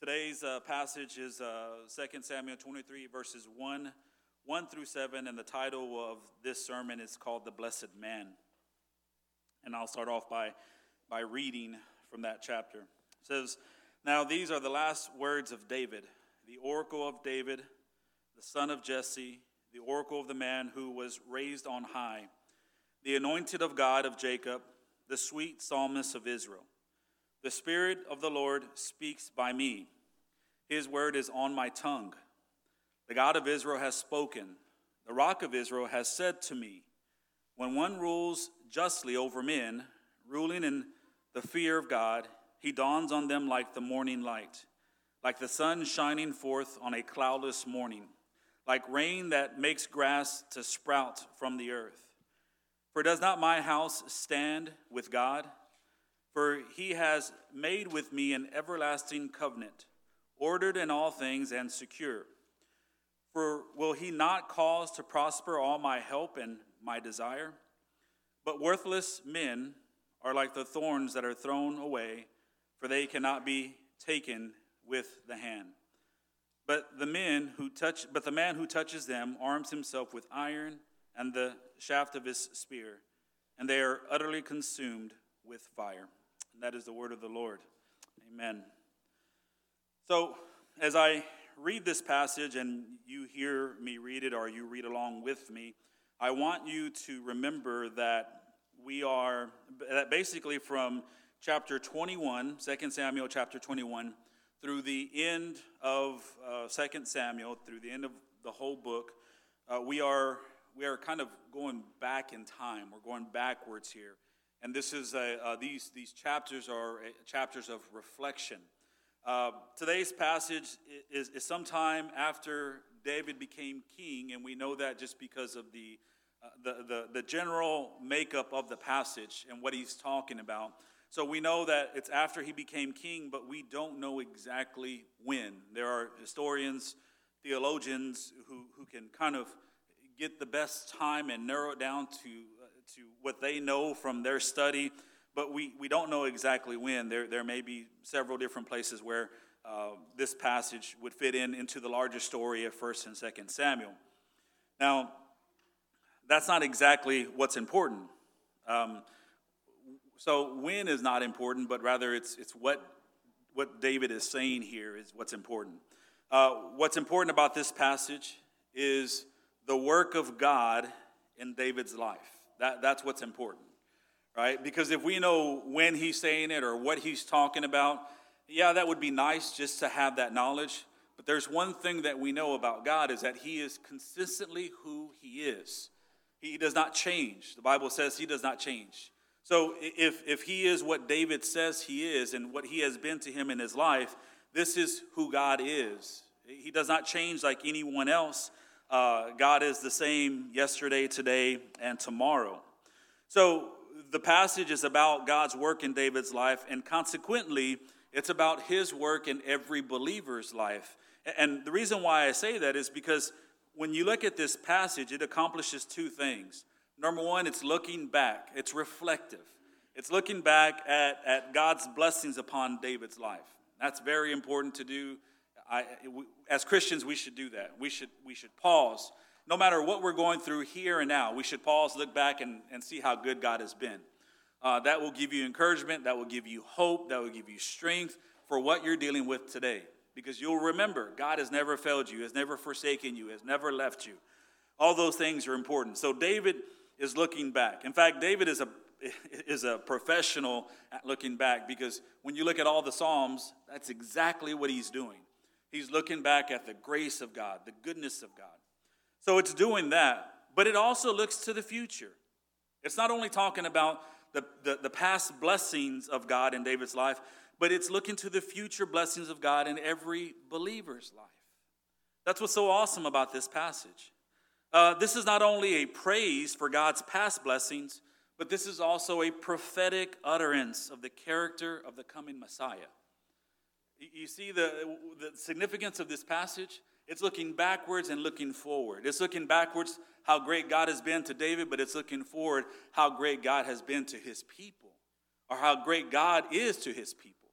Today's uh, passage is uh, 2 Samuel 23, verses 1, 1 through 7, and the title of this sermon is called The Blessed Man. And I'll start off by, by reading from that chapter. It says, Now these are the last words of David, the oracle of David, the son of Jesse, the oracle of the man who was raised on high, the anointed of God of Jacob, the sweet psalmist of Israel. The Spirit of the Lord speaks by me. His word is on my tongue. The God of Israel has spoken. The rock of Israel has said to me, When one rules justly over men, ruling in the fear of God, he dawns on them like the morning light, like the sun shining forth on a cloudless morning, like rain that makes grass to sprout from the earth. For does not my house stand with God? For he has made with me an everlasting covenant, ordered in all things and secure. For will he not cause to prosper all my help and my desire? But worthless men are like the thorns that are thrown away, for they cannot be taken with the hand. But the men who touch but the man who touches them arms himself with iron and the shaft of his spear, and they are utterly consumed with fire. That is the word of the Lord. Amen. So, as I read this passage and you hear me read it or you read along with me, I want you to remember that we are, that basically from chapter 21, 2 Samuel chapter 21, through the end of uh, 2 Samuel, through the end of the whole book, uh, we, are, we are kind of going back in time. We're going backwards here. And this is a, uh, these, these chapters are uh, chapters of reflection. Uh, today's passage is, is sometime after David became king, and we know that just because of the, uh, the, the, the, general makeup of the passage and what he's talking about. So we know that it's after he became king, but we don't know exactly when. There are historians, theologians who, who can kind of get the best time and narrow it down to to what they know from their study, but we, we don't know exactly when. There, there may be several different places where uh, this passage would fit in into the larger story of 1st and 2nd Samuel. Now, that's not exactly what's important. Um, so when is not important, but rather it's, it's what, what David is saying here is what's important. Uh, what's important about this passage is the work of God in David's life. That, that's what's important, right? Because if we know when he's saying it or what he's talking about, yeah, that would be nice just to have that knowledge. But there's one thing that we know about God is that he is consistently who he is. He does not change. The Bible says he does not change. So if, if he is what David says he is and what he has been to him in his life, this is who God is. He does not change like anyone else. Uh, God is the same yesterday, today, and tomorrow. So the passage is about God's work in David's life, and consequently, it's about his work in every believer's life. And the reason why I say that is because when you look at this passage, it accomplishes two things. Number one, it's looking back, it's reflective. It's looking back at, at God's blessings upon David's life. That's very important to do I, we, as Christians, we should do that. We should, we should pause. No matter what we're going through here and now, we should pause, look back, and, and see how good God has been. Uh, that will give you encouragement, that will give you hope, that will give you strength for what you're dealing with today. Because you'll remember, God has never failed you, has never forsaken you, has never left you. All those things are important. So David is looking back. In fact, David is a is a professional at looking back because when you look at all the Psalms, that's exactly what he's doing. He's looking back at the grace of God, the goodness of God. So it's doing that, but it also looks to the future. It's not only talking about the, the, the, past blessings of God in David's life, but it's looking to the future blessings of God in every believer's life. That's what's so awesome about this passage. Uh, this is not only a praise for God's past blessings, but this is also a prophetic utterance of the character of the coming Messiah. You see the, the significance of this passage? It's looking backwards and looking forward. It's looking backwards how great God has been to David, but it's looking forward how great God has been to his people, or how great God is to his people.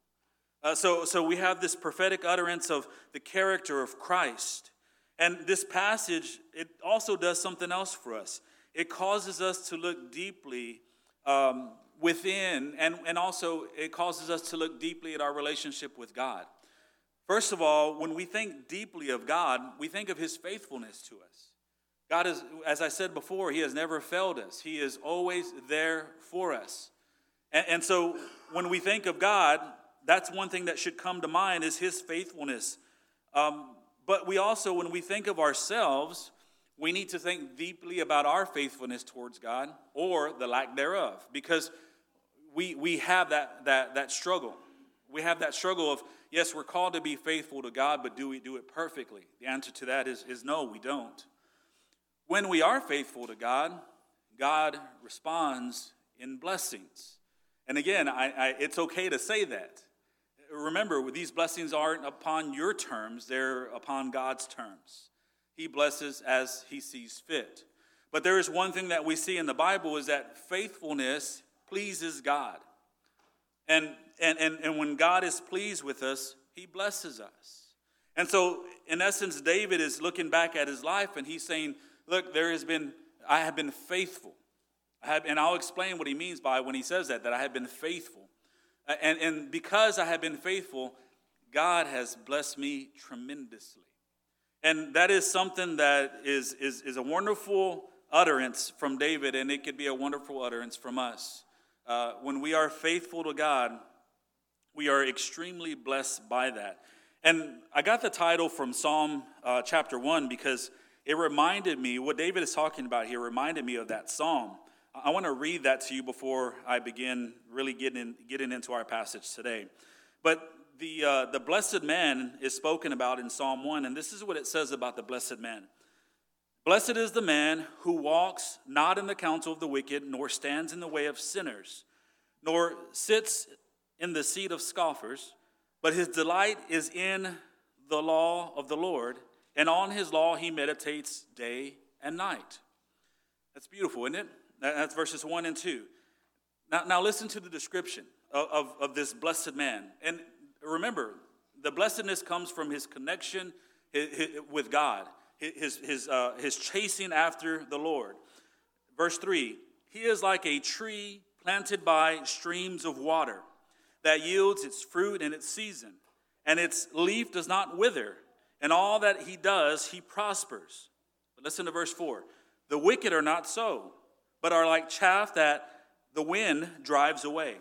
Uh, so, so we have this prophetic utterance of the character of Christ. And this passage, it also does something else for us. It causes us to look deeply um, within, and, and also it causes us to look deeply at our relationship with God. First of all, when we think deeply of God, we think of his faithfulness to us. God is, as I said before, he has never failed us, he is always there for us. And, and so when we think of God, that's one thing that should come to mind is his faithfulness. Um, but we also, when we think of ourselves, we need to think deeply about our faithfulness towards God or the lack thereof, because we, we have that, that, that struggle. We have that struggle of, yes, we're called to be faithful to God, but do we do it perfectly? The answer to that is, is no, we don't. When we are faithful to God, God responds in blessings. And again, I, I, it's okay to say that. Remember, these blessings aren't upon your terms, they're upon God's terms. He blesses as he sees fit. But there is one thing that we see in the Bible is that faithfulness pleases God. And, and, and, and when God is pleased with us, he blesses us. And so, in essence, David is looking back at his life and he's saying, Look, there has been, I have been faithful. I have, and I'll explain what he means by when he says that, that I have been faithful. And, and because I have been faithful, God has blessed me tremendously. And that is something that is, is, is a wonderful utterance from David, and it could be a wonderful utterance from us. Uh, when we are faithful to God, we are extremely blessed by that. And I got the title from Psalm uh, chapter 1 because it reminded me, what David is talking about here reminded me of that psalm. I want to read that to you before I begin really getting, getting into our passage today. But the, uh, the blessed man is spoken about in Psalm 1, and this is what it says about the blessed man. Blessed is the man who walks not in the counsel of the wicked, nor stands in the way of sinners, nor sits in the seat of scoffers, but his delight is in the law of the Lord, and on his law he meditates day and night. That's beautiful, isn't it? That's verses 1 and 2. Now, now listen to the description of, of, of this blessed man. And remember, the blessedness comes from his connection with God his, his, uh, his chasing after the Lord. Verse 3 He is like a tree planted by streams of water that yields its fruit in its season, and its leaf does not wither, and all that he does, he prospers. But listen to verse 4 The wicked are not so, but are like chaff that the wind drives away.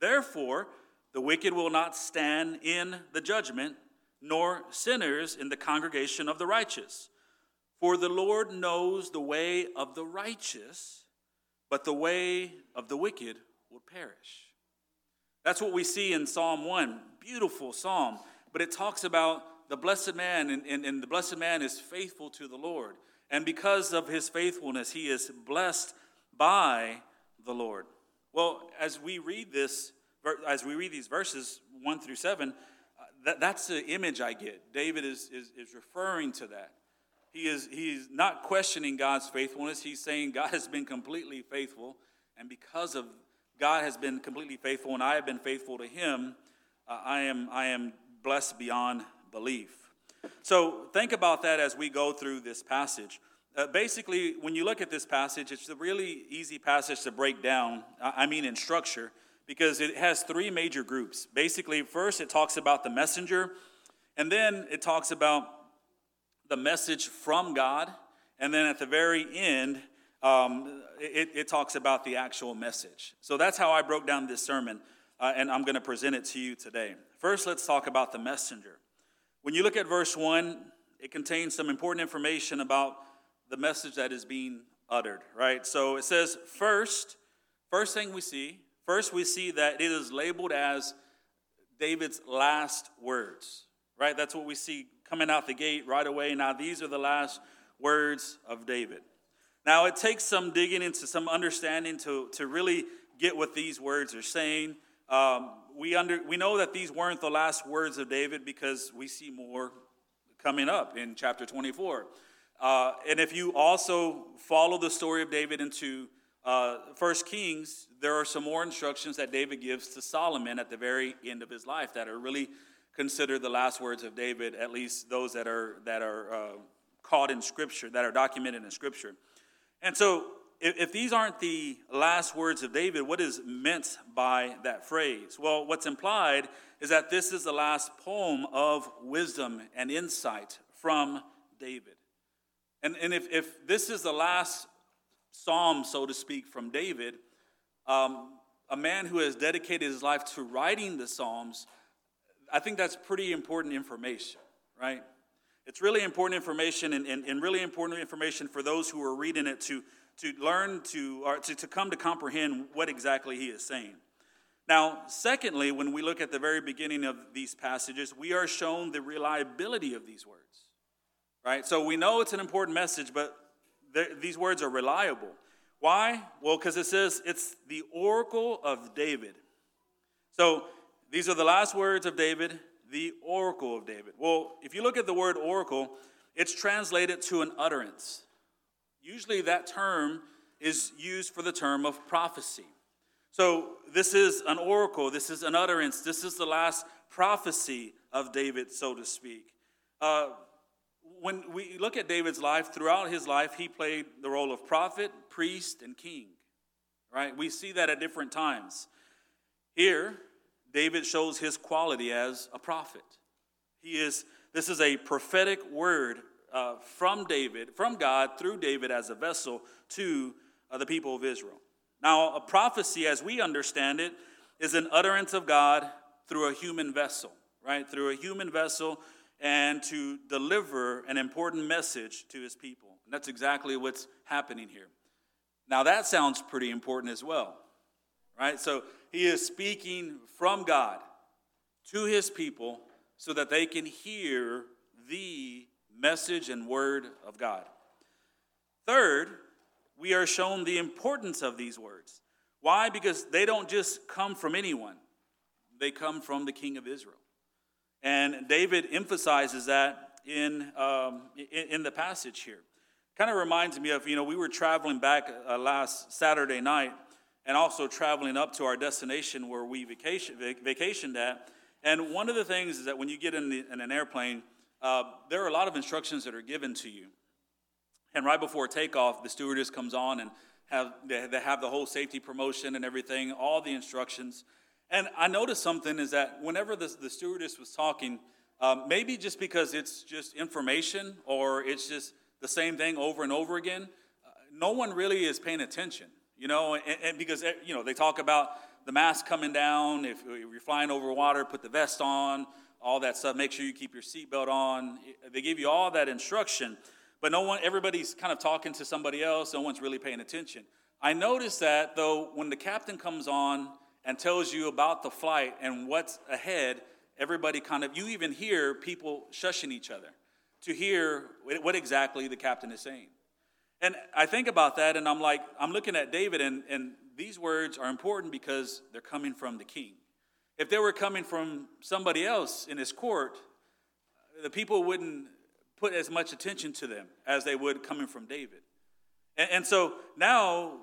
Therefore, the wicked will not stand in the judgment nor sinners in the congregation of the righteous. For the Lord knows the way of the righteous, but the way of the wicked will perish. That's what we see in Psalm 1. Beautiful psalm. But it talks about the blessed man, and, and, and the blessed man is faithful to the Lord. And because of his faithfulness, he is blessed by the Lord. Well, as we read this, as we read these verses 1 through 7, that, that's the image I get. David is, is, is referring to that. He is he's not questioning God's faithfulness. He's saying God has been completely faithful. And because of God has been completely faithful and I have been faithful to him, uh, I, am, I am blessed beyond belief. So think about that as we go through this passage. Uh, basically, when you look at this passage, it's a really easy passage to break down, I mean, in structure because it has three major groups. Basically, first it talks about the messenger, and then it talks about the message from God, and then at the very end, um, it, it, talks about the actual message. So that's how I broke down this sermon, uh, and I'm going to present it to you today. First, let's talk about the messenger. When you look at verse 1, it contains some important information about the message that is being uttered, right? So it says, first, first thing we see First, we see that it is labeled as David's last words, right? That's what we see coming out the gate right away. Now, these are the last words of David. Now, it takes some digging into some understanding to, to really get what these words are saying. Um, we, under, we know that these weren't the last words of David because we see more coming up in chapter 24. Uh, and if you also follow the story of David into uh, First Kings, there are some more instructions that David gives to Solomon at the very end of his life that are really considered the last words of David, at least those that are that are uh, caught in Scripture, that are documented in Scripture. And so, if, if these aren't the last words of David, what is meant by that phrase? Well, what's implied is that this is the last poem of wisdom and insight from David. And, and if, if this is the last psalm, so to speak, from David, um, a man who has dedicated his life to writing the Psalms, I think that's pretty important information, right? It's really important information and, and, and really important information for those who are reading it to, to learn to, or to, to come to comprehend what exactly he is saying. Now, secondly, when we look at the very beginning of these passages, we are shown the reliability of these words right? So we know it's an important message, but these words are reliable. Why? Well, because it says it's the oracle of David. So these are the last words of David, the oracle of David. Well, if you look at the word oracle, it's translated to an utterance. Usually that term is used for the term of prophecy. So this is an oracle, this is an utterance, this is the last prophecy of David, so to speak. Uh, when we look at David's life, throughout his life, he played the role of prophet, priest, and king. Right? We see that at different times. Here, David shows his quality as a prophet. He is, this is a prophetic word uh, from David, from God through David as a vessel to uh, the people of Israel. Now, a prophecy, as we understand it, is an utterance of God through a human vessel, right? Through a human vessel and to deliver an important message to his people. And that's exactly what's happening here. Now, that sounds pretty important as well, right? So he is speaking from God to his people so that they can hear the message and word of God. Third, we are shown the importance of these words. Why? Because they don't just come from anyone, they come from the King of Israel. And David emphasizes that in, um, in, in, the passage here. Kind of reminds me of, you know, we were traveling back uh, last Saturday night and also traveling up to our destination where we vacation, vac- vacationed at. And one of the things is that when you get in, the, in an airplane, uh, there are a lot of instructions that are given to you. And right before takeoff, the stewardess comes on and have, they, they have the whole safety promotion and everything, all the instructions. And I noticed something is that whenever the, the stewardess was talking, um, maybe just because it's just information or it's just the same thing over and over again, uh, no one really is paying attention, you know, and, and, because, eh, you know, they talk about the mask coming down, if, if you're flying over water, put the vest on, all that stuff, make sure you keep your seatbelt on. They give you all that instruction, but no one, everybody's kind of talking to somebody else, no one's really paying attention. I noticed that though, when the captain comes on and tells you about the flight and what's ahead, everybody kind of, you even hear people shushing each other to hear what exactly the captain is saying. And I think about that and I'm like, I'm looking at David, and, and these words are important because they're coming from the king. If they were coming from somebody else in his court, the people wouldn't put as much attention to them as they would coming from David. And, and so now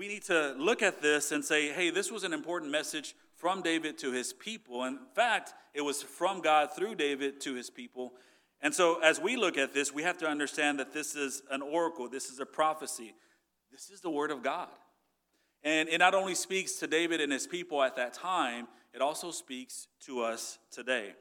we need to look at this and say, hey, this was an important message from David to his people. In fact, it was from God through David to his people. And so, as we look at this, we have to understand that this is an oracle, this is a prophecy, this is the word of God. And it not only speaks to David and his people at that time, it also speaks to us today.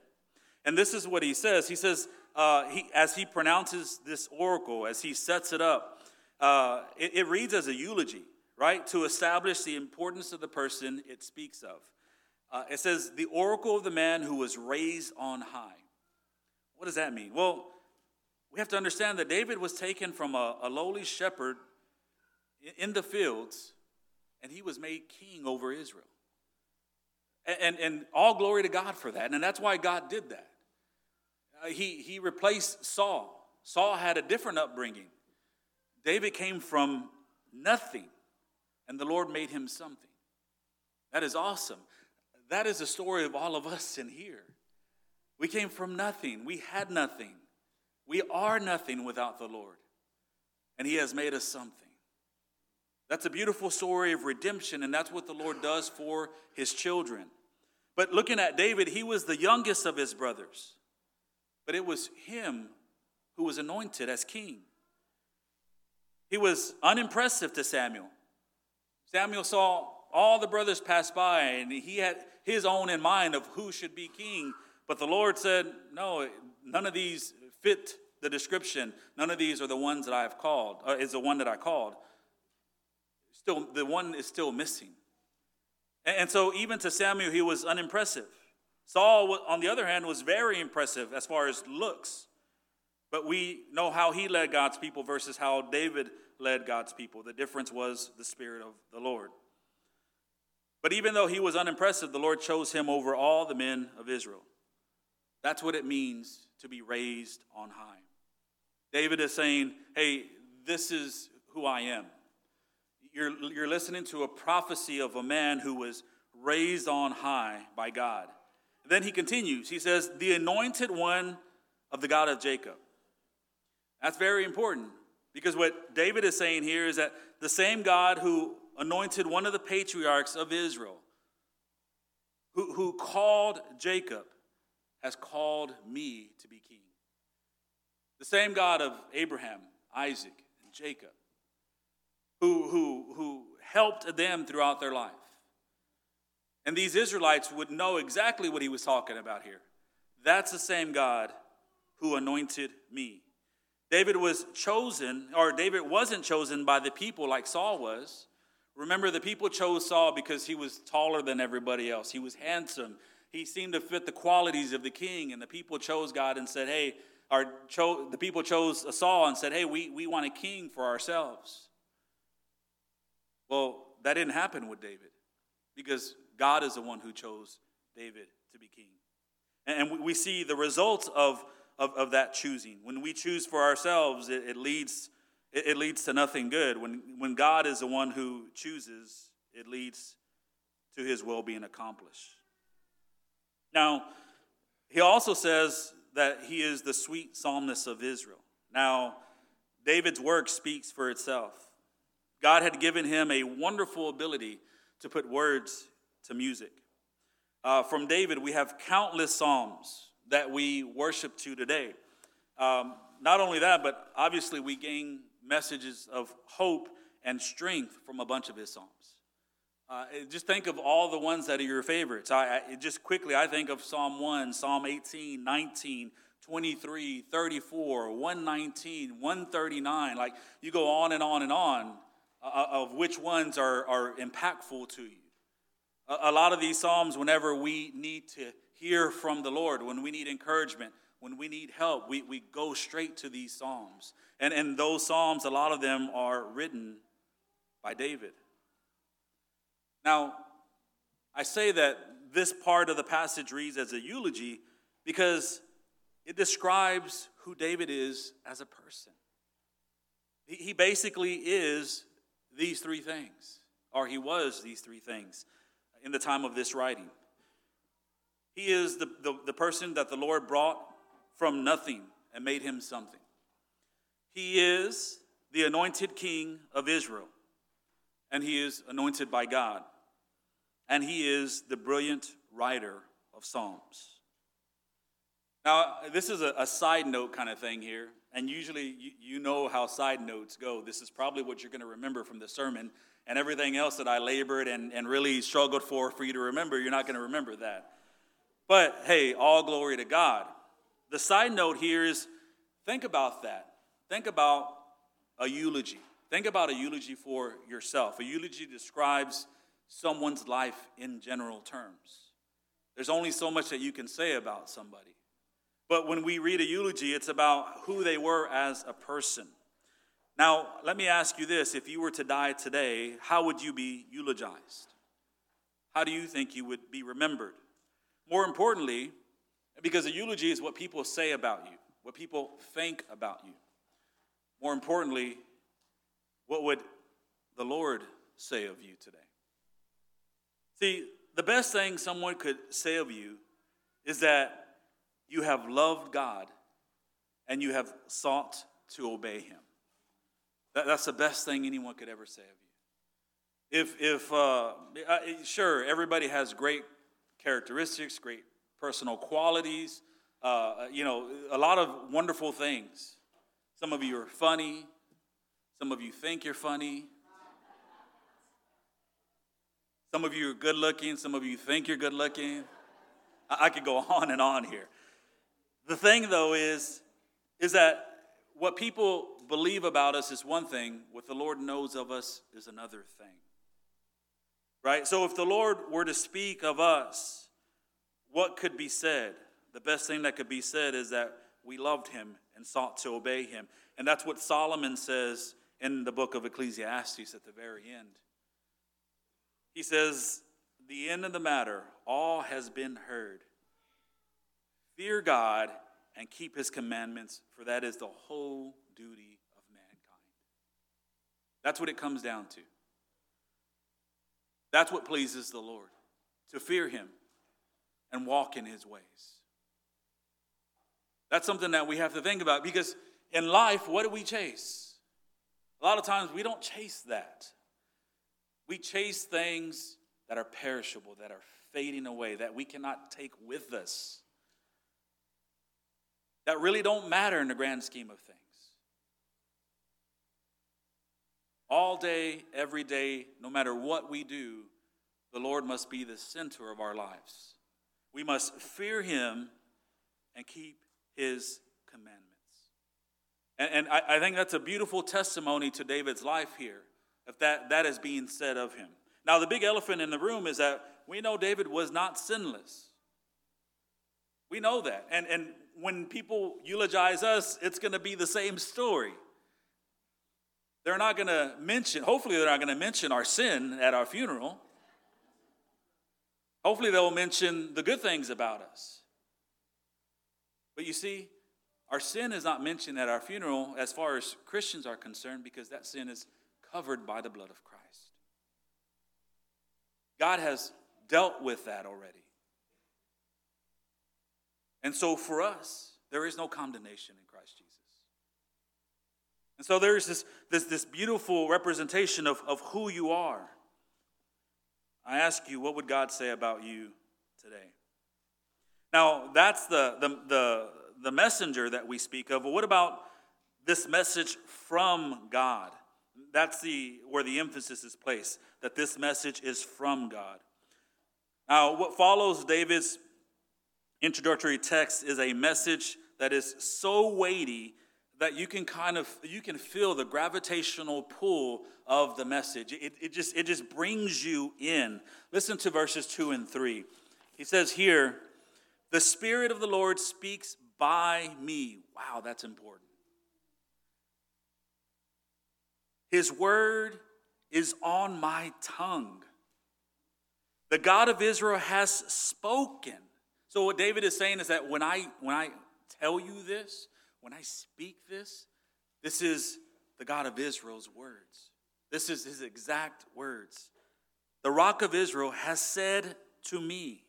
And this is what he says. He says, uh, he, as he pronounces this oracle, as he sets it up, uh, it, it reads as a eulogy right? To establish the importance of the person it speaks of. Uh, it says, the oracle of the man who was raised on high. What does that mean? Well, we have to understand that David was taken from a, a lowly shepherd in the fields, and he was made king over Israel. And, and, and all glory to God for that. And that's why God did that. Uh, he, he replaced Saul. Saul had a different upbringing. David came from nothing and the Lord made him something. That is awesome. That is the story of all of us in here. We came from nothing, we had nothing. We are nothing without the Lord, and He has made us something. That's a beautiful story of redemption, and that's what the Lord does for his children. But looking at David, he was the youngest of his brothers, but it was him who was anointed as king. He was unimpressive to Samuel. Samuel saw all the brothers pass by, and he had his own in mind of who should be king. But the Lord said, No, none of these fit the description. None of these are the ones that I have called, uh, is the one that I called. Still, the one is still missing. And, and so, even to Samuel, he was unimpressive. Saul, on the other hand, was very impressive as far as looks. But we know how he led God's people versus how David led God's people. The difference was the Spirit of the Lord. But even though he was unimpressive, the Lord chose him over all the men of Israel. That's what it means to be raised on high. David is saying, Hey, this is who I am. You're, you're listening to a prophecy of a man who was raised on high by God. then he continues. He says, The anointed one of the God of Jacob. That's very important because what David is saying here is that the same God who anointed one of the patriarchs of Israel, who, who called Jacob, has called me to be king. The same God of Abraham, Isaac, and Jacob, who, who, who helped them throughout their life. And these Israelites would know exactly what he was talking about here. That's the same God who anointed me. David was chosen, or David wasn't chosen by the people like Saul was. Remember, the people chose Saul because he was taller than everybody else. He was handsome. He seemed to fit the qualities of the king, and the people chose God and said, Hey, our cho- the people chose Saul and said, Hey, we, we want a king for ourselves. Well, that didn't happen with David because God is the one who chose David to be king. And we see the results of of, of that choosing. When we choose for ourselves, it, it leads it, it, leads to nothing good. When when God is the one who chooses, it leads to his will being accomplished. Now, he also says that he is the sweet psalmist of Israel. Now, David's work speaks for itself. God had given him a wonderful ability to put words to music. Uh, from David, we have countless psalms that we worship to today. Um, not only that, but obviously we gain messages of hope and strength from a bunch of his psalms. Uh, just think of all the ones that are your favorites. I, I, just quickly, I think of Psalm 1, Psalm 18, 19, 23, 34, 119, 139. Like you go on and on and on uh, of which ones are, are impactful to you. A, a lot of these Psalms, whenever we need to hear from the Lord, when we need encouragement, when we need help, we, we go straight to these Psalms. And, and those Psalms, a lot of them are written by David. Now, I say that this part of the passage reads as a eulogy because it describes who David is as a person. He he basically is these three things, or he was these three things in the time of this writing. He is the, the, the person that the Lord brought from nothing and made him something. He is the anointed king of Israel, and he is anointed by God. And he is the brilliant writer of Psalms. Now, this is a, a side note kind of thing here, and usually you, you know how side notes go. This is probably what you're going to remember from the sermon, and everything else that I labored and, and really struggled for for you to remember, you're not going to remember that. But hey, all glory to God. The side note here is think about that. Think about a eulogy. Think about a eulogy for yourself. A eulogy describes someone's life in general terms. There's only so much that you can say about somebody. But when we read a eulogy, it's about who they were as a person. Now, let me ask you this if you were to die today, how would you be eulogized? How do you think you would be remembered? More importantly, because a eulogy is what people say about you, what people think about you. More importantly, what would the Lord say of you today? See, the best thing someone could say of you is that you have loved God and you have sought to obey Him. That, that's the best thing anyone could ever say of you. If, if uh, sure, everybody has great characteristics, great personal qualities, uh, you know, a lot of wonderful things. Some of you are funny, some of you think you're funny. Some of you are good looking, some of you think you're good looking. I, I could go on and on here. The thing though is, is that what people believe about us is one thing, what the Lord knows of us is another thing. Right? So if the Lord were to speak of us, what could be said? The best thing that could be said is that we loved him and sought to obey him. And that's what Solomon says in the book of Ecclesiastes at the very end. He says, The end of the matter, all has been heard. Fear God and keep his commandments, for that is the whole duty of mankind. That's what it comes down to. That's what pleases the Lord, to fear him and walk in his ways. That's something that we have to think about because in life, what do we chase? A lot of times we don't chase that. We chase things that are perishable, that are fading away, that we cannot take with us, that really don't matter in the grand scheme of things. All day, every day, no matter what we do, the Lord must be the center of our lives. We must fear Him and keep His commandments. And, and I, I think that's a beautiful testimony to David's life here, if that, that is being said of him. Now, the big elephant in the room is that we know David was not sinless. We know that. And, and when people eulogize us, it's going to be the same story. They're not going to mention, hopefully, they're not going to mention our sin at our funeral. Hopefully, they'll mention the good things about us. But you see, our sin is not mentioned at our funeral as far as Christians are concerned because that sin is covered by the blood of Christ. God has dealt with that already. And so for us, there is no condemnation. And so there's this, this, this beautiful representation of, of who you are. I ask you, what would God say about you today? Now, that's the, the, the, the messenger that we speak of. But what about this message from God? That's the where the emphasis is placed, that this message is from God. Now, what follows David's introductory text is a message that is so weighty that you can kind of you can feel the gravitational pull of the message it, it just it just brings you in listen to verses 2 and 3 he says here the spirit of the lord speaks by me. Wow, that's important. His word is on my tongue. The God of Israel has spoken. So what David is saying is that when I when I tell you this, when I speak this, this is the God of Israel's words. This is his exact words. The rock of Israel has said to me,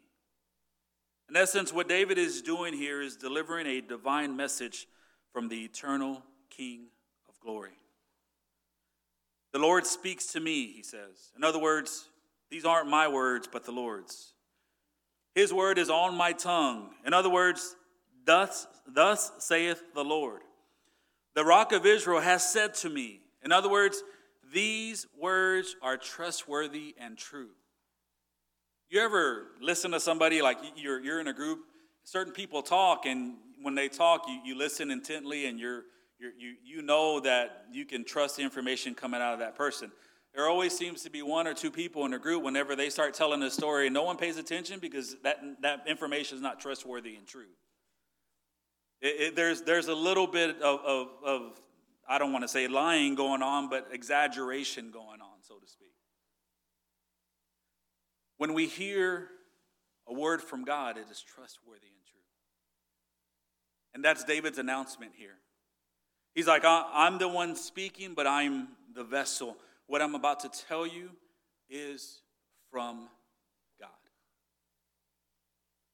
in essence, what David is doing here is delivering a divine message from the eternal King of glory. The Lord speaks to me, he says. In other words, these aren't my words, but the Lord's. His word is on my tongue. In other words, thus, thus saith the Lord. The rock of Israel has said to me. In other words, these words are trustworthy and true. You ever listen to somebody like you're, you're in a group, certain people talk, and when they talk, you, you listen intently and you're, you're, you, you know that you can trust the information coming out of that person. There always seems to be one or two people in a group whenever they start telling a story, no one pays attention because that, that information is not trustworthy and true. It, it, there's, there's a little bit of, of, of, I don't want to say lying going on, but exaggeration going on, so to speak. When we hear a word from God, it is trustworthy and true. And that's David's announcement here. He's like, I'm the one speaking, but I'm the vessel. What I'm about to tell you is from God.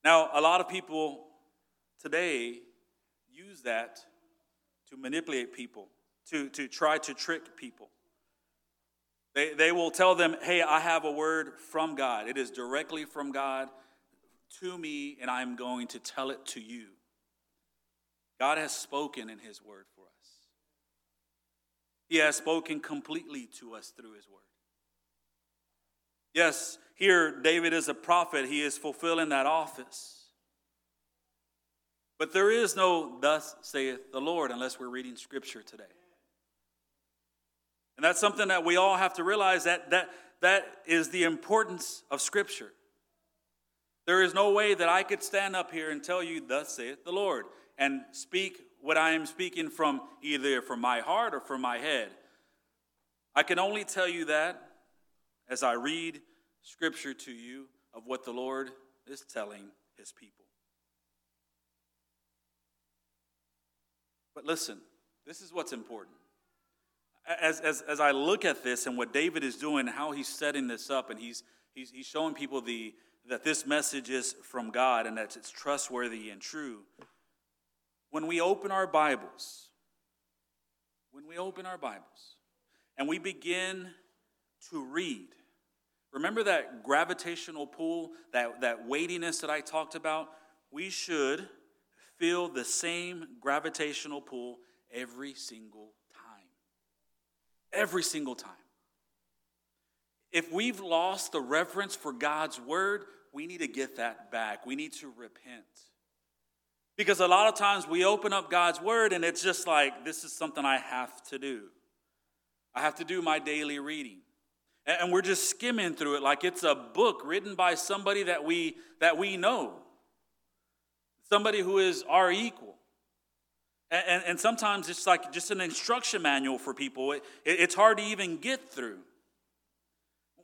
Now, a lot of people today use that to manipulate people, to, to try to trick people. They, they will tell them, hey, I have a word from God. It is directly from God to me, and I'm going to tell it to you. God has spoken in His word for us, He has spoken completely to us through His word. Yes, here David is a prophet, he is fulfilling that office. But there is no, thus saith the Lord, unless we're reading scripture today. And that's something that we all have to realize that that, that is the importance of scripture. There is no way that I could stand up here and tell you, thus saith the Lord, and speak what I am speaking from either from my heart or from my head. I can only tell you that as I read scripture to you of what the Lord is telling his people. But listen, this is what's important. As, as, as I look at this and what David is doing, how he's setting this up, and he's, he's, he's showing people the, that this message is from God and that it's trustworthy and true. When we open our Bibles, when we open our Bibles and we begin to read, remember that gravitational pull, that, that weightiness that I talked about? We should feel the same gravitational pull every single time. Every single time. If we've lost the reverence for God's word, we need to get that back. We need to repent. Because a lot of times we open up God's word and it's just like, this is something I have to do. I have to do my daily reading. And we're just skimming through it like it's a book written by somebody that we, that we know somebody who is our equal. And, and, and sometimes it's like just an instruction manual for people. It, it, it's hard to even get through.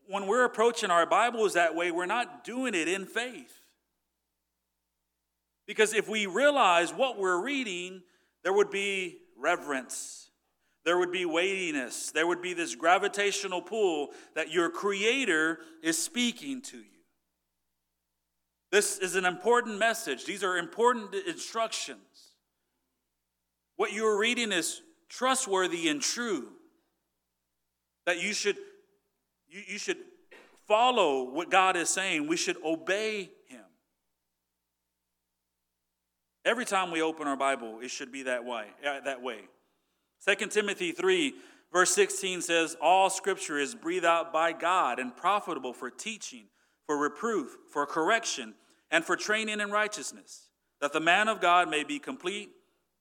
When we're approaching our Bibles that way, we're not doing it in faith. Because if we realize what we're reading, there would be reverence, there would be weightiness, there would be this gravitational pull that your Creator is speaking to you. This is an important message. These are important instructions. What you are reading is trustworthy and true. That you should, you, you should follow what God is saying. We should obey Him. Every time we open our Bible, it should be that way. Uh, that way. 2 Timothy 3, verse 16 says, All scripture is breathed out by God and profitable for teaching, for reproof, for correction, and for training in righteousness, that the man of God may be complete,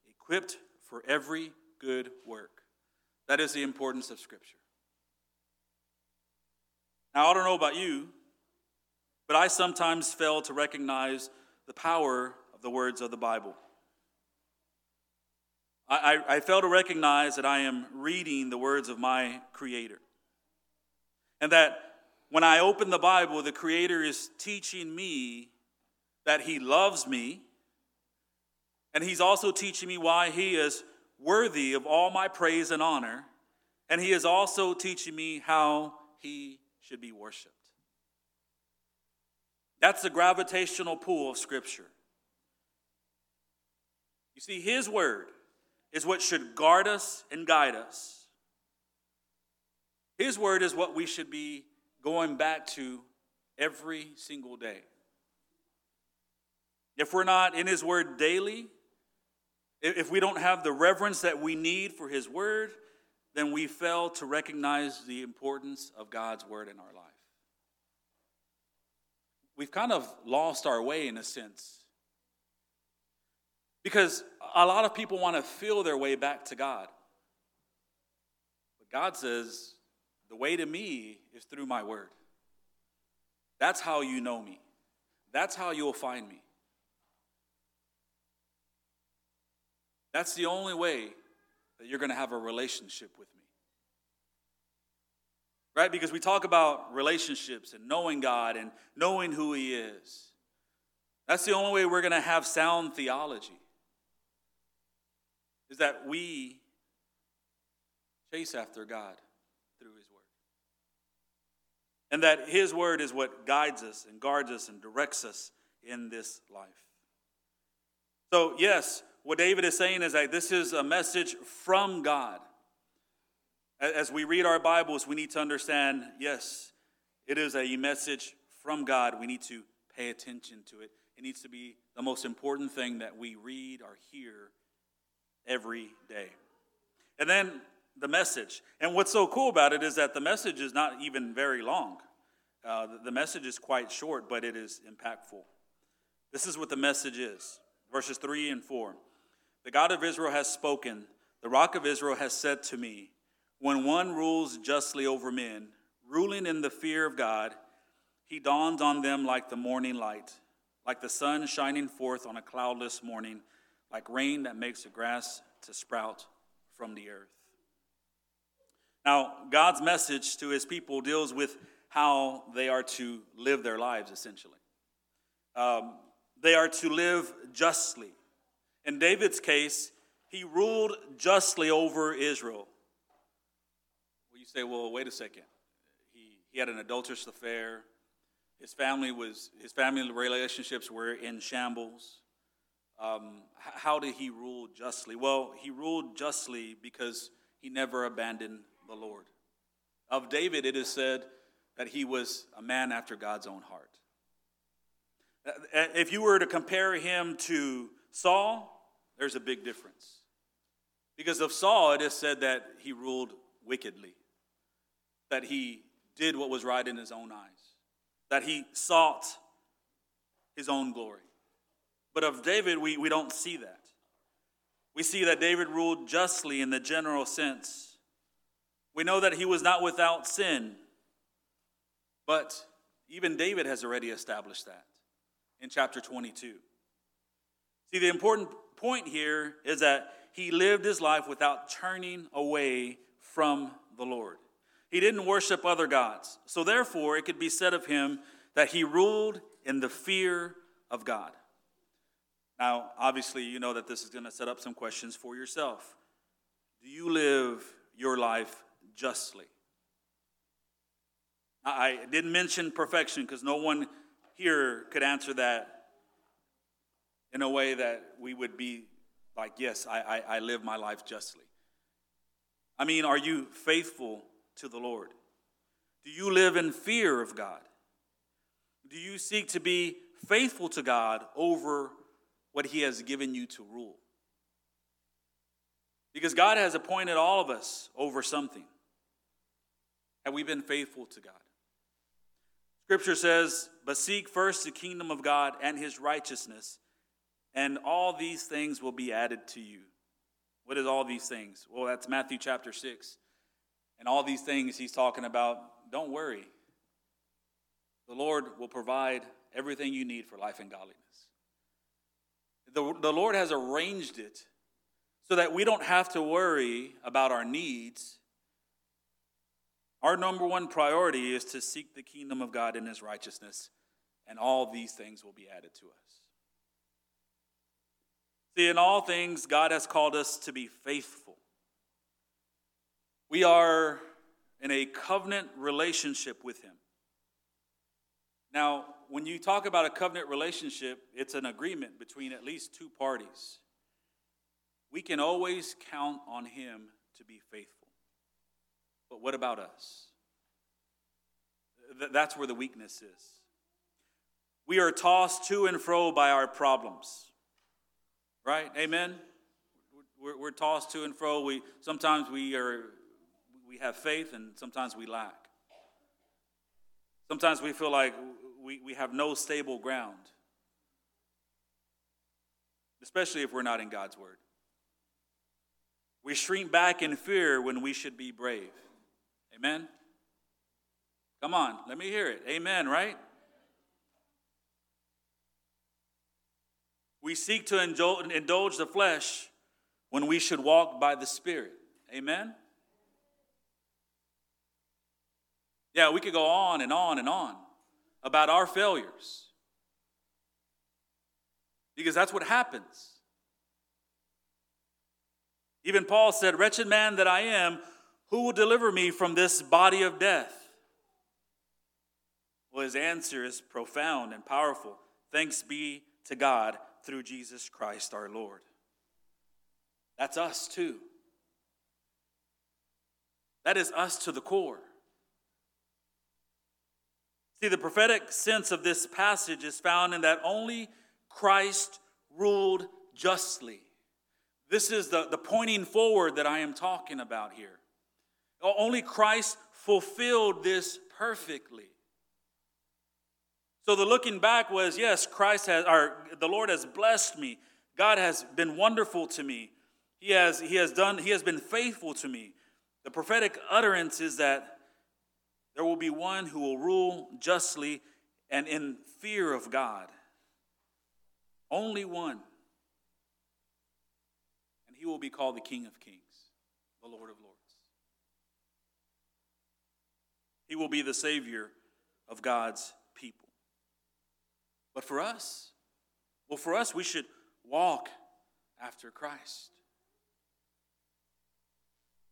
equipped for every good work. That is the importance of Scripture. Now, I don't know about you, but I sometimes fail to recognize the power of the words of the Bible. I, I, fail to recognize that I am reading the words of my Creator. And that when I open the Bible, the Creator is teaching me that He loves me, and He's also teaching me why He is worthy of all my praise and honor, and He is also teaching me how He should be worshiped. That's the gravitational pull of Scripture. You see, His Word is what should guard us and guide us. His Word is what we should be going back to every single day. If we're not in His Word daily, if we don't have the reverence that we need for His Word, then we fail to recognize the importance of God's Word in our life. We've kind of lost our way in a sense. Because a lot of people want to feel their way back to God. But God says, the way to me is through my word. That's how you know me. That's how you'll find me. That's the only way that you're going to have a relationship with me. Right? Because we talk about relationships and knowing God and knowing who He is. That's the only way we're going to have sound theology. Is that we chase after God through His Word. And that His Word is what guides us and guards us and directs us in this life. So, yes, what David is saying is that this is a message from God. As we read our Bibles, we need to understand yes, it is a message from God. We need to pay attention to it. It needs to be the most important thing that we read or hear every day. And then the message. And what's so cool about it is that the message is not even very long. Uh, the message is quite short, but it is impactful. This is what the message is verses 3 and 4. The God of Israel has spoken, the rock of Israel has said to me, When one rules justly over men, ruling in the fear of God, he dawns on them like the morning light, like the sun shining forth on a cloudless morning, like rain that makes the grass to sprout from the earth. Now, God's message to his people deals with how they are to live their lives, essentially. Um, they are to live justly. In David's case, he ruled justly over Israel. Well, you say, well, wait a second. He, he had an adulterous affair. His family was his family relationships were in shambles. Um, how did he rule justly? Well, he ruled justly because he never abandoned the Lord. Of David, it is said that he was a man after God's own heart. If you were to compare him to Saul, there's a big difference. Because of Saul, it is said that he ruled wickedly, that he did what was right in his own eyes, that he sought his own glory. But of David, we, we don't see that. We see that David ruled justly in the general sense. We know that he was not without sin, but even David has already established that in chapter 22. See, the important point here is that he lived his life without turning away from the Lord. He didn't worship other gods. So, therefore, it could be said of him that he ruled in the fear of God. Now, obviously, you know that this is going to set up some questions for yourself. Do you live your life justly? I didn't mention perfection because no one here could answer that in a way that we would be like, yes, I, I, I live my life justly. I mean, are you faithful to the Lord? Do you live in fear of God? Do you seek to be faithful to God over what He has given you to rule? Because God has appointed all of us over something. Have we been faithful to God? Scripture says, But seek first the kingdom of God and his righteousness, and all these things will be added to you. What is all these things? Well, that's Matthew chapter 6. And all these things he's talking about, don't worry. The Lord will provide everything you need for life and godliness. The, the Lord has arranged it so that we don't have to worry about our needs our number one priority is to seek the kingdom of God and his righteousness, and all these things will be added to us. See, in all things, God has called us to be faithful. We are in a covenant relationship with him. Now, when you talk about a covenant relationship, it's an agreement between at least two parties. We can always count on him to be faithful. But what about us? Th- that's where the weakness is. We are tossed to and fro by our problems. Right? Amen? We're, we're tossed to and fro. We, sometimes we, are, we have faith and sometimes we lack. Sometimes we feel like we, we have no stable ground, especially if we're not in God's Word. We shrink back in fear when we should be brave. Amen? Come on, let me hear it. Amen, right? We seek to indulge the flesh when we should walk by the Spirit. Amen? Yeah, we could go on and on and on about our failures. Because that's what happens. Even Paul said, Wretched man that I am, who will deliver me from this body of death? Well, his answer is profound and powerful. Thanks be to God through Jesus Christ our Lord. That's us too. That is us to the core. See, the prophetic sense of this passage is found in that only Christ ruled justly. This is the, the pointing forward that I am talking about here. Only Christ fulfilled this perfectly. So the looking back was yes, Christ has, or the Lord has blessed me. God has been wonderful to me. He has, he has done, he has been faithful to me. The prophetic utterance is that there will be one who will rule justly and in fear of God. Only one. And he will be called the King of Kings, the Lord of Lords. He will be the Savior of God's. But for us, well, for us, we should walk after Christ.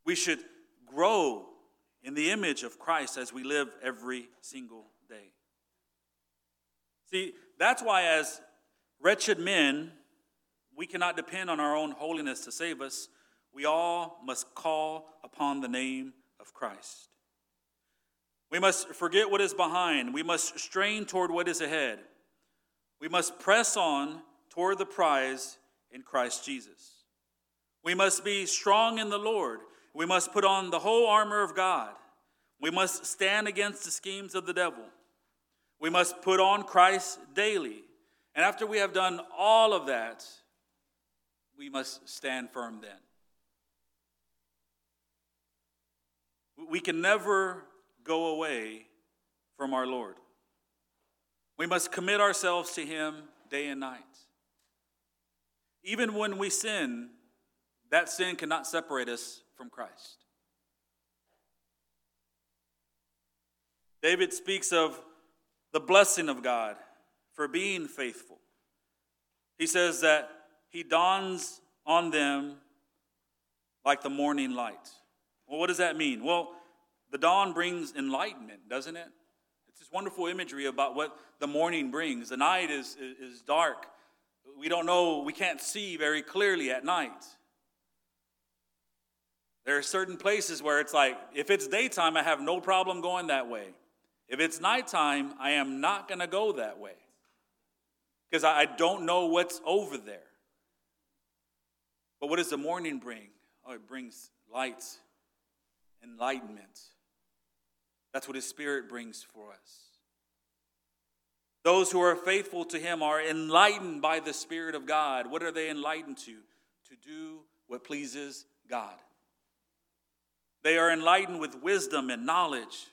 We should grow in the image of Christ as we live every single day. See, that's why, as wretched men, we cannot depend on our own holiness to save us. We all must call upon the name of Christ. We must forget what is behind. We must strain toward what is ahead. We must press on toward the prize in Christ Jesus. We must be strong in the Lord. We must put on the whole armor of God. We must stand against the schemes of the devil. We must put on Christ daily. And after we have done all of that, we must stand firm then. We can never go away from our Lord. We must commit ourselves to Him day and night. Even when we sin, that sin cannot separate us from Christ. David speaks of the blessing of God for being faithful. He says that he dawns on them like the morning light. Well, what does that mean? Well, the dawn brings enlightenment, doesn't it? This wonderful imagery about what the morning brings. The night is, is dark. We don't know, we can't see very clearly at night. There are certain places where it's like, if it's daytime, I have no problem going that way. If it's nighttime, I am not going to go that way because I don't know what's over there. But what does the morning bring? Oh, it brings light, enlightenment. That's what His Spirit brings for us. Those who are faithful to Him are enlightened by the Spirit of God. What are they enlightened to? To do what pleases God. They are enlightened with wisdom and knowledge.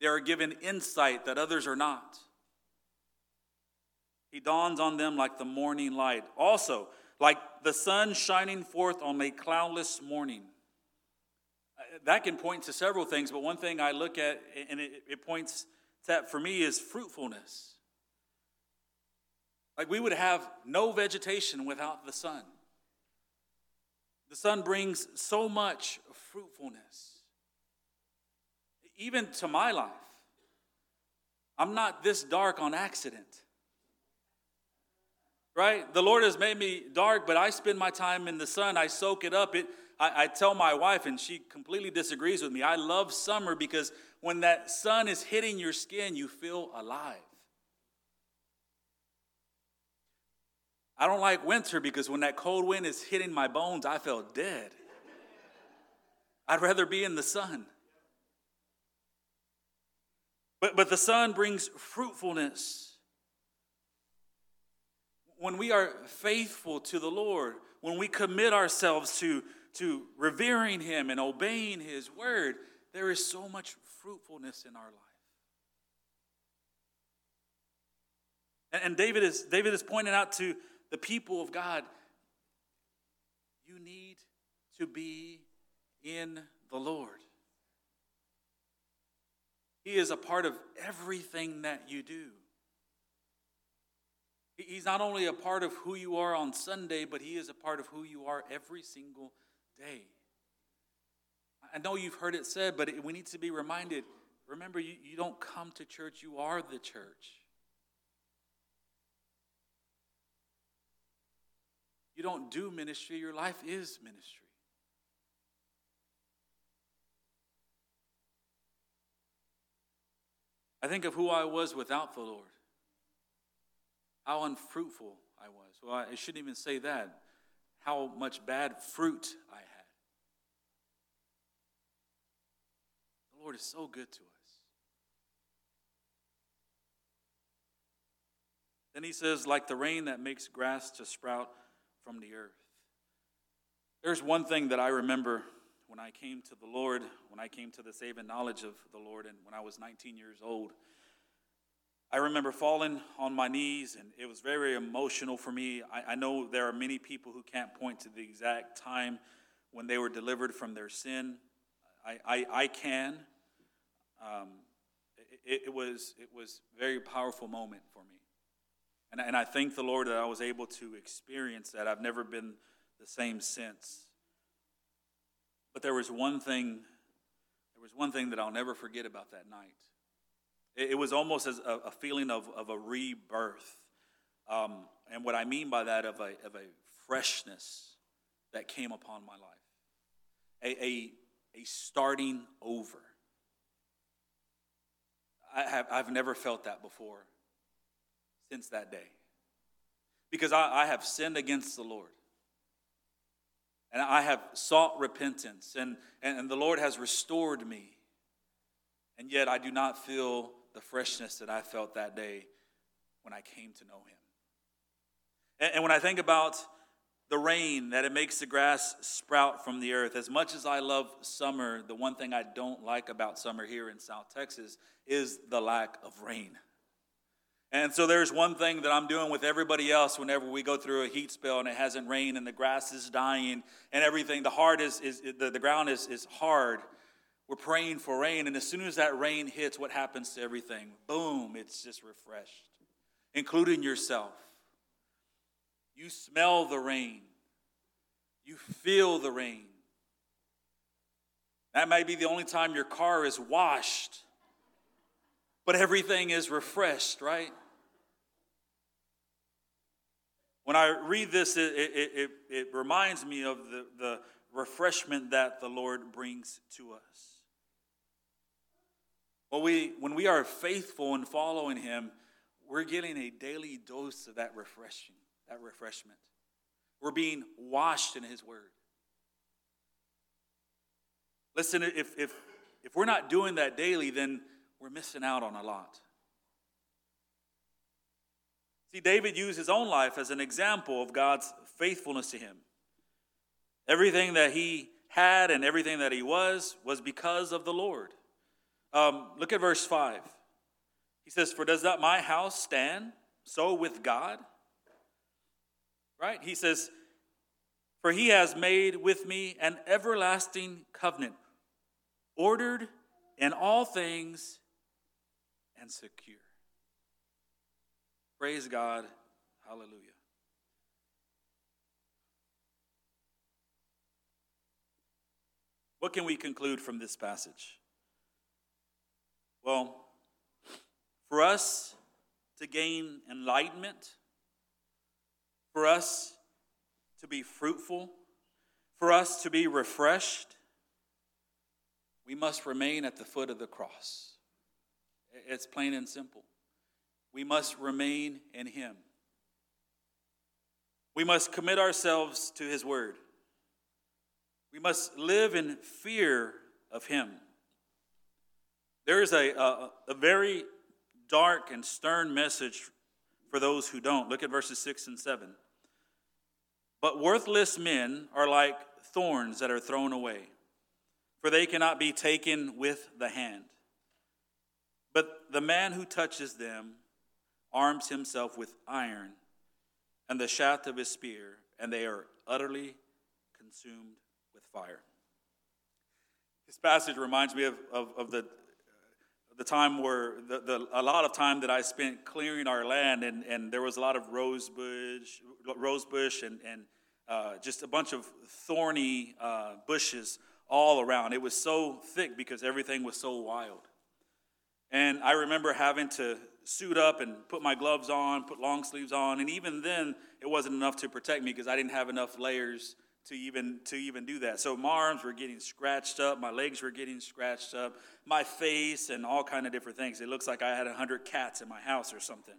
They are given insight that others are not. He dawns on them like the morning light. Also, like the sun shining forth on a cloudless morning. That can point to several things, but one thing I look at, and it, it points to that for me, is fruitfulness. Like we would have no vegetation without the sun. The sun brings so much fruitfulness even to my life. I'm not this dark on accident. Right? The Lord has made me dark, but I spend my time in the sun. I soak it up. It, I, I tell my wife, and she completely disagrees with me. I love summer because when that sun is hitting your skin, you feel alive. I don't like winter because when that cold wind is hitting my bones, I feel dead. I'd rather be in the sun. But, but the sun brings fruitfulness. When we are faithful to the Lord, when we commit ourselves to, to revering Him and obeying His word, there is so much fruitfulness in our life. And, and David, is, David is pointing out to the people of God you need to be in the Lord. He is a part of everything that you do. He's not only a part of who you are on Sunday, but He is a part of who you are every single I know you've heard it said, but we need to be reminded remember, you, you don't come to church, you are the church. You don't do ministry, your life is ministry. I think of who I was without the Lord, how unfruitful I was. Well, I shouldn't even say that how much bad fruit I had. The Lord is so good to us. Then he says, like the rain that makes grass to sprout from the earth. There's one thing that I remember when I came to the Lord, when I came to the saving knowledge of the Lord, and when I was 19 years old. I remember falling on my knees, and it was very very emotional for me. I, I, know there are many people who can't point to the exact time when they were delivered from their sin. I, I, I can. Um, it, it, was, it was a very powerful moment for me. And, and I thank the Lord that I was able to experience that. I've never been the same since. But there was one thing, there was one thing that I'll never forget about that night. It, was almost as a, a, feeling of, of a rebirth. Um, and what I mean by that, of a, of a freshness that came upon my life, a, a, a starting over. I have, I've never felt that before since that day. Because I, I have sinned against the Lord. And I have sought repentance, and, and, the Lord has restored me. And yet I do not feel the freshness that I felt that day when I came to know Him. And, and when I think about the rain, that it makes the grass sprout from the earth, as much as I love summer, the one thing I don't like about summer here in South Texas is the lack of rain. And so there's one thing that I'm doing with everybody else whenever we go through a heat spell and it hasn't rained and the grass is dying and everything. The hard is, is the, the ground is, is hard. We're praying for rain, and as soon as that rain hits, what happens to everything? Boom, it's just refreshed, including yourself. You smell the rain, you feel the rain. That might be the only time your car is washed, but everything is refreshed, right? When I read this, it, it, it, it reminds me of the, the refreshment that the Lord brings to us. When we, when we are faithful in following Him, we're getting a daily dose of that refreshing, that refreshment. We're being washed in His Word. Listen, if, if, if we're not doing that daily, then we're missing out on a lot. See, David used his own life as an example of God's faithfulness to him. Everything that he had and everything that he was was because of the Lord. Um, look at verse 5. He says, For does not my house stand so with God? Right? He says, For he has made with me an everlasting covenant, ordered in all things and secure. Praise God. Hallelujah. What can we conclude from this passage? Well, for us to gain enlightenment, for us to be fruitful, for us to be refreshed, we must remain at the foot of the cross. It's plain and simple. We must remain in Him. We must commit ourselves to His Word. We must live in fear of Him. There is a, a, a, very dark and stern message for those who don't. Look at verses 6 and 7. But worthless men are like thorns that are thrown away, for they cannot be taken with the hand. But the man who touches them arms himself with iron and the shaft of his spear, and they are utterly consumed with fire. This passage reminds me of, of, of the, the time where the, the, a lot of time that I spent clearing our land, and, and there was a lot of rose bush, rose bush and, and uh, just a bunch of thorny uh, bushes all around. It was so thick because everything was so wild. And I remember having to suit up and put my gloves on, put long sleeves on, and even then, it wasn't enough to protect me because I didn't have enough layers to even to even do that. So my arms were getting scratched up, my legs were getting scratched up, my face and all kind of different things. It looks like I had a hundred cats in my house or something.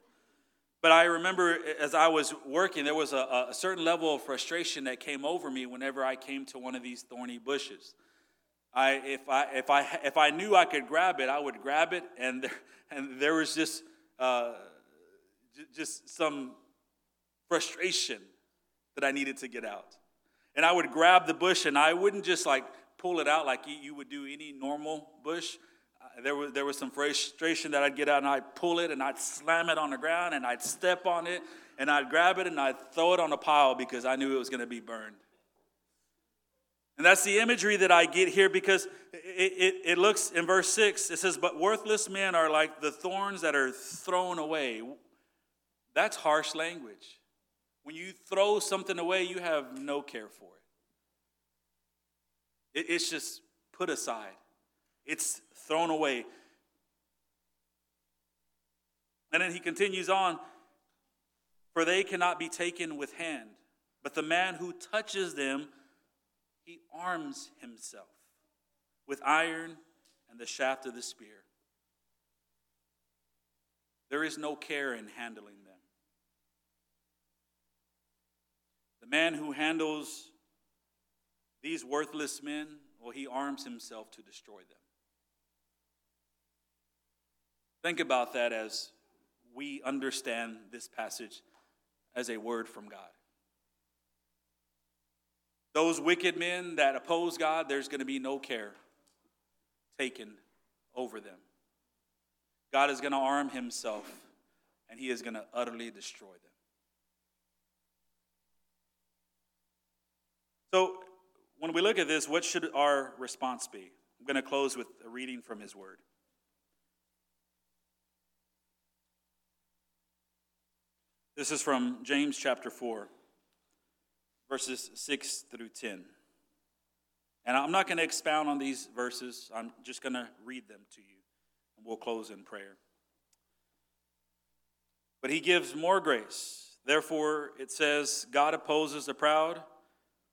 But I remember as I was working, there was a, a, certain level of frustration that came over me whenever I came to one of these thorny bushes. I, if, I, if, I, if I knew I could grab it, I would grab it, and there, and there was just, uh, just some frustration that I needed to get out. And I would grab the bush, and I wouldn't just like pull it out like you, would do any normal bush uh, there was, there was some frustration that I'd get out and I'd pull it and I'd slam it on the ground and I'd step on it and I'd grab it and I'd throw it on a pile because I knew it was going to be burned. And that's the imagery that I get here because it, it, it, looks in verse 6, it says, But worthless men are like the thorns that are thrown away. That's harsh language. When you throw something away, you have no care for it. it it's just put aside, it's thrown away. And then he continues on For they cannot be taken with hand, but the man who touches them, he arms himself with iron and the shaft of the spear. There is no care in handling them. The man who handles these worthless men, well, he arms himself to destroy them. Think about that as we understand this passage as a word from God. Those wicked men that oppose God, there's going to be no care taken over them. God is going to arm himself and he is going to utterly destroy them. So, when we look at this, what should our response be? I'm going to close with a reading from his word. This is from James chapter 4, verses 6 through 10. And I'm not going to expound on these verses, I'm just going to read them to you, and we'll close in prayer. But he gives more grace. Therefore, it says, God opposes the proud,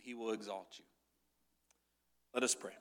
and he will exalt you. Let us pray.